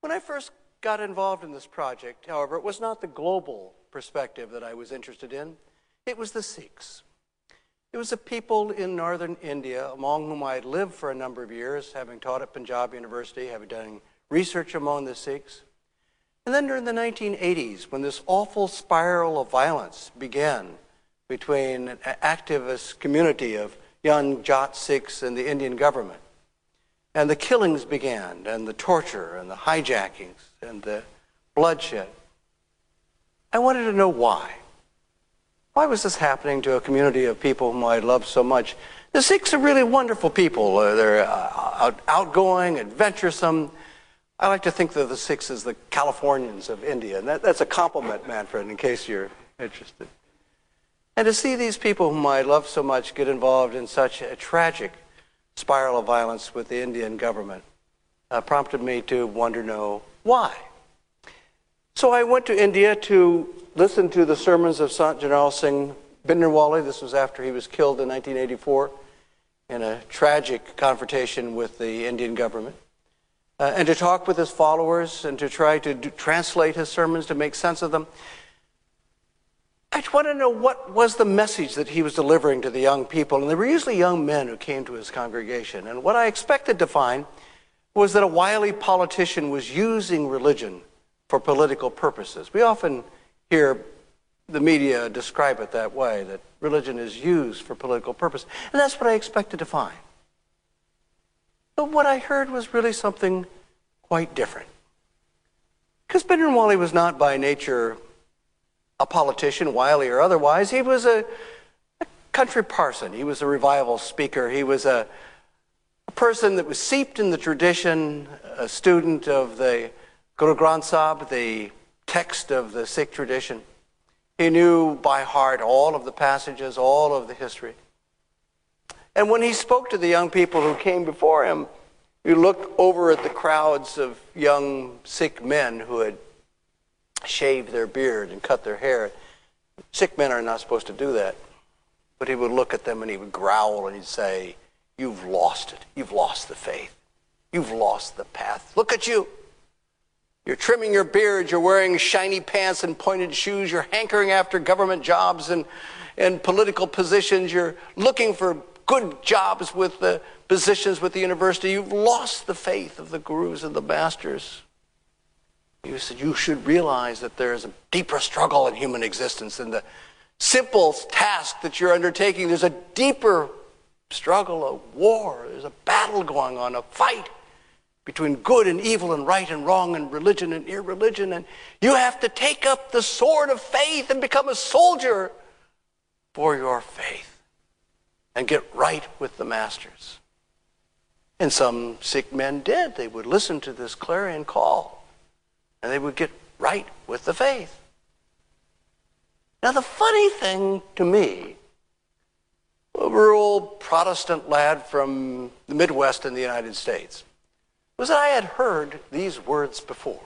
When I first got involved in this project, however, it was not the global perspective that I was interested in, it was the Sikhs. It was a people in northern India among whom I had lived for a number of years, having taught at Punjab University, having done research among the Sikhs. And then during the 1980s, when this awful spiral of violence began between an activist community of young Jat Sikhs and the Indian government, and the killings began, and the torture, and the hijackings, and the bloodshed, I wanted to know why. Why was this happening to a community of people whom I loved so much? The Sikhs are really wonderful people. Uh, they're uh, outgoing, adventuresome. I like to think of the Sikhs as the Californians of India. And that, that's a compliment, Manfred, in case you're interested. And to see these people whom I love so much get involved in such a tragic spiral of violence with the Indian government uh, prompted me to wonder know why. So I went to India to listen to the sermons of Sant Jarnail Singh Bhindranwale. This was after he was killed in 1984 in a tragic confrontation with the Indian government uh, and to talk with his followers and to try to do, translate his sermons to make sense of them. I just want to know what was the message that he was delivering to the young people. And they were usually young men who came to his congregation. And what I expected to find was that a wily politician was using religion for political purposes. We often hear the media describe it that way, that religion is used for political purpose. And that's what I expected to find. But what I heard was really something quite different. Because Bhindranwale was not by nature a politician, wily or otherwise. He was a, a country parson. He was a revival speaker. He was a, a, person that was seeped in the tradition, a student of the Guru Granth Sahib, the text of the Sikh tradition. He knew by heart all of the passages, all of the history. And when he spoke to the young people who came before him, you looked over at the crowds of young Sikh men who had shaved their beard and cut their hair. Sikh men are not supposed to do that. But he would look at them and he would growl and he'd say, You've lost it. You've lost the faith. You've lost the path. Look at you. You're trimming your beard. You're wearing shiny pants and pointed shoes. You're hankering after government jobs and, and political positions. You're looking for good jobs with the positions with the university, you've lost the faith of the gurus and the masters. You said you should realize that there is a deeper struggle in human existence than the simple task that you're undertaking. There's a deeper struggle, a war. There's a battle going on, a fight between good and evil and right and wrong and religion and irreligion. And you have to take up the sword of faith and become a soldier for your faith and get right with the masters. And some Sikh men did. They would listen to this clarion call and they would get right with the faith. Now, the funny thing to me, a rural Protestant lad from the Midwest in the United States, was that I had heard these words before.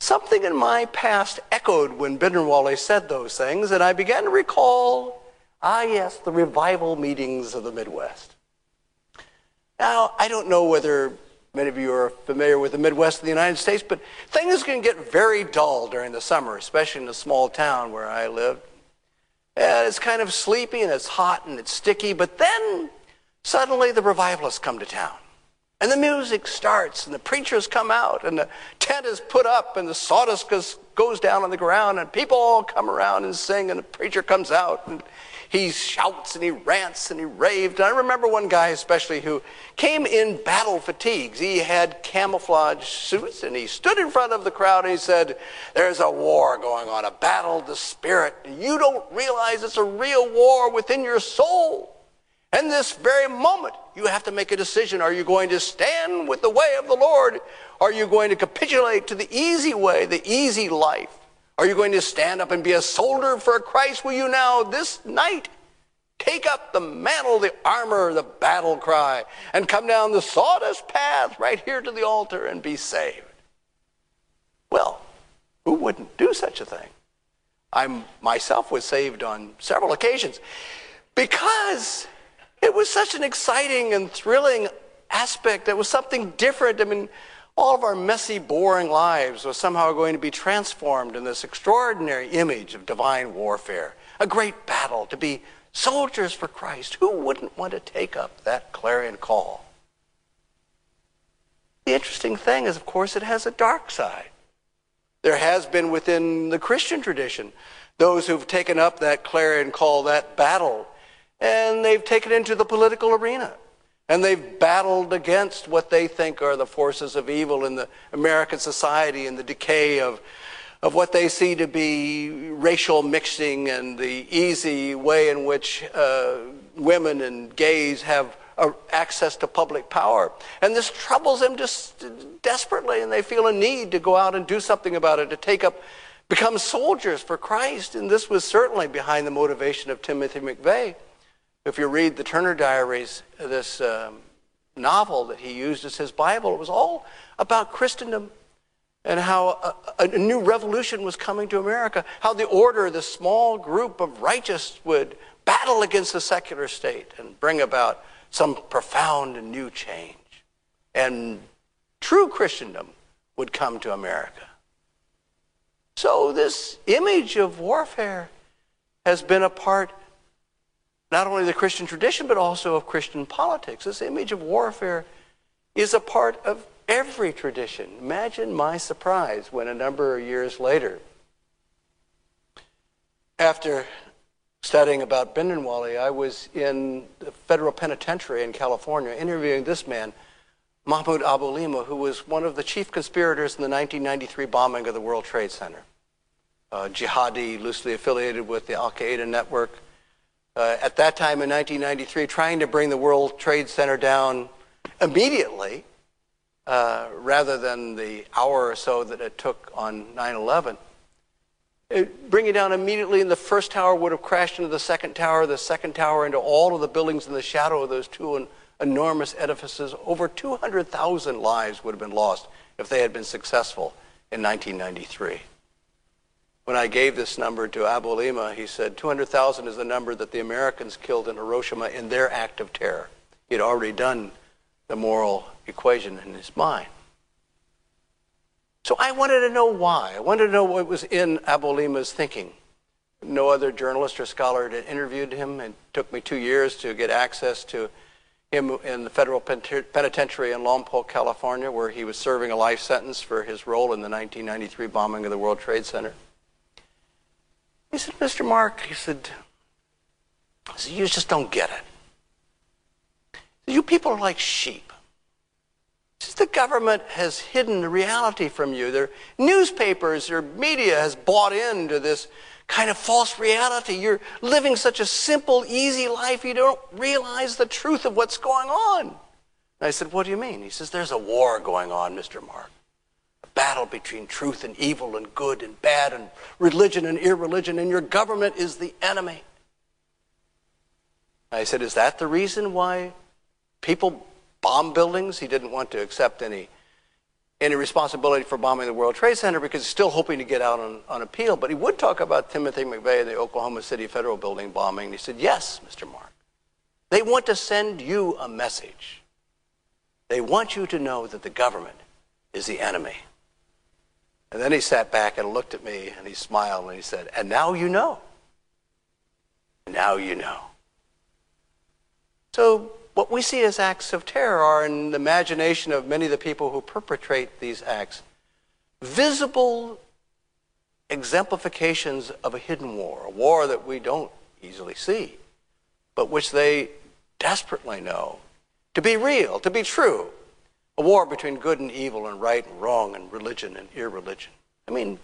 Something in my past echoed when Bhindranwale said those things, and I began to recall Ah, yes, the revival meetings of the Midwest. Now, I don't know whether many of you are familiar with the Midwest of the United States, but things can get very dull during the summer, especially in a small town where I lived. And it's kind of sleepy and it's hot and it's sticky, but then suddenly the revivalists come to town. And the music starts, and the preachers come out, and the tent is put up, and the sawdust goes, goes down on the ground, and people all come around and sing, and the preacher comes out, and he shouts and he rants and he raved. And I remember one guy especially who came in battle fatigues. He had camouflage suits and he stood in front of the crowd and he said, There's a war going on, a battle of the spirit. You don't realize it's a real war within your soul. And this very moment, you have to make a decision. Are you going to stand with the way of the Lord? Are you going to capitulate to the easy way, the easy life? Are you going to stand up and be a soldier for Christ? Will you now, this night, take up the mantle, the armor, the battle cry, and come down the sawdust path right here to the altar and be saved? Well, who wouldn't do such a thing? I myself was saved on several occasions because it was such an exciting and thrilling aspect. It was something different. I mean, all of our messy, boring lives were somehow going to be transformed in this extraordinary image of divine warfare, a great battle to be soldiers for Christ. Who wouldn't want to take up that clarion call? The interesting thing is, of course, it has a dark side. There has been within the Christian tradition those who've taken up that clarion call, that battle, and they've taken it into the political arena. And they've battled against what they think are the forces of evil in the American society and the decay of, of what they see to be racial mixing and the easy way in which uh, women and gays have uh, access to public power. And this troubles them just desperately, and they feel a need to go out and do something about it, to take up, become soldiers for Christ. And this was certainly behind the motivation of Timothy McVeigh. If you read the Turner Diaries, this um, novel that he used as his Bible, it was all about Christendom and how a, a, new revolution was coming to America, how the order, the small group of righteous, would battle against the secular state and bring about some profound and new change. And true Christendom would come to America. So, this image of warfare has been a part not only the Christian tradition, but also of Christian politics. This image of warfare is a part of every tradition. Imagine my surprise when a number of years later, after studying about Bhindranwale, I was in the federal penitentiary in California interviewing this man, Mahmoud Abouhalima, who was one of the chief conspirators in the 1993 bombing of the World Trade Center. Uh, jihadi, loosely affiliated with the Al Qaeda network uh, at that time in 1993 trying to bring the World Trade Center down immediately uh, rather than the hour or so that it took on 9 11. Bring it down immediately, and the first tower would have crashed into the second tower, the second tower into all of the buildings in the shadow of those two enormous edifices. Over 200,000 lives would have been lost if they had been successful in 1993. When I gave this number to Abouhalima, he said 200,000 is the number that the Americans killed in Hiroshima in their act of terror. He had already done the moral equation in his mind. So I wanted to know why. I wanted to know what was in Abouhalima's thinking. No other journalist or scholar had interviewed him. It took me two years to get access to him in the federal penitentiary in Lompoc, California, where he was serving a life sentence for his role in the 1993 bombing of the World Trade Center. Said, Mr. Mark, he said, you just don't get it. You people are like sheep. Says, the government has hidden the reality from you. Their newspapers, their media has bought into this kind of false reality. You're living such a simple, easy life, you don't realize the truth of what's going on. And I said, What do you mean? He says, There's a war going on, Mr. Mark battle between truth and evil and good and bad and religion and irreligion, and your government is the enemy. I said, Is that the reason why people bomb buildings? He didn't want to accept any, any responsibility for bombing the World Trade Center because he's still hoping to get out on, on appeal. But he would talk about Timothy McVeigh and the Oklahoma City Federal Building bombing. He said, Yes, Mr. Mark. They want to send you a message. They want you to know that the government is the enemy. And then he sat back and looked at me and he smiled and he said, And now you know. Now you know. So, what we see as acts of terror are, in the imagination of many of the people who perpetrate these acts, visible exemplifications of a hidden war, a war that we don't easily see, but which they desperately know to be real, to be true, a war between good and evil and right and wrong and religion and irreligion. I mean,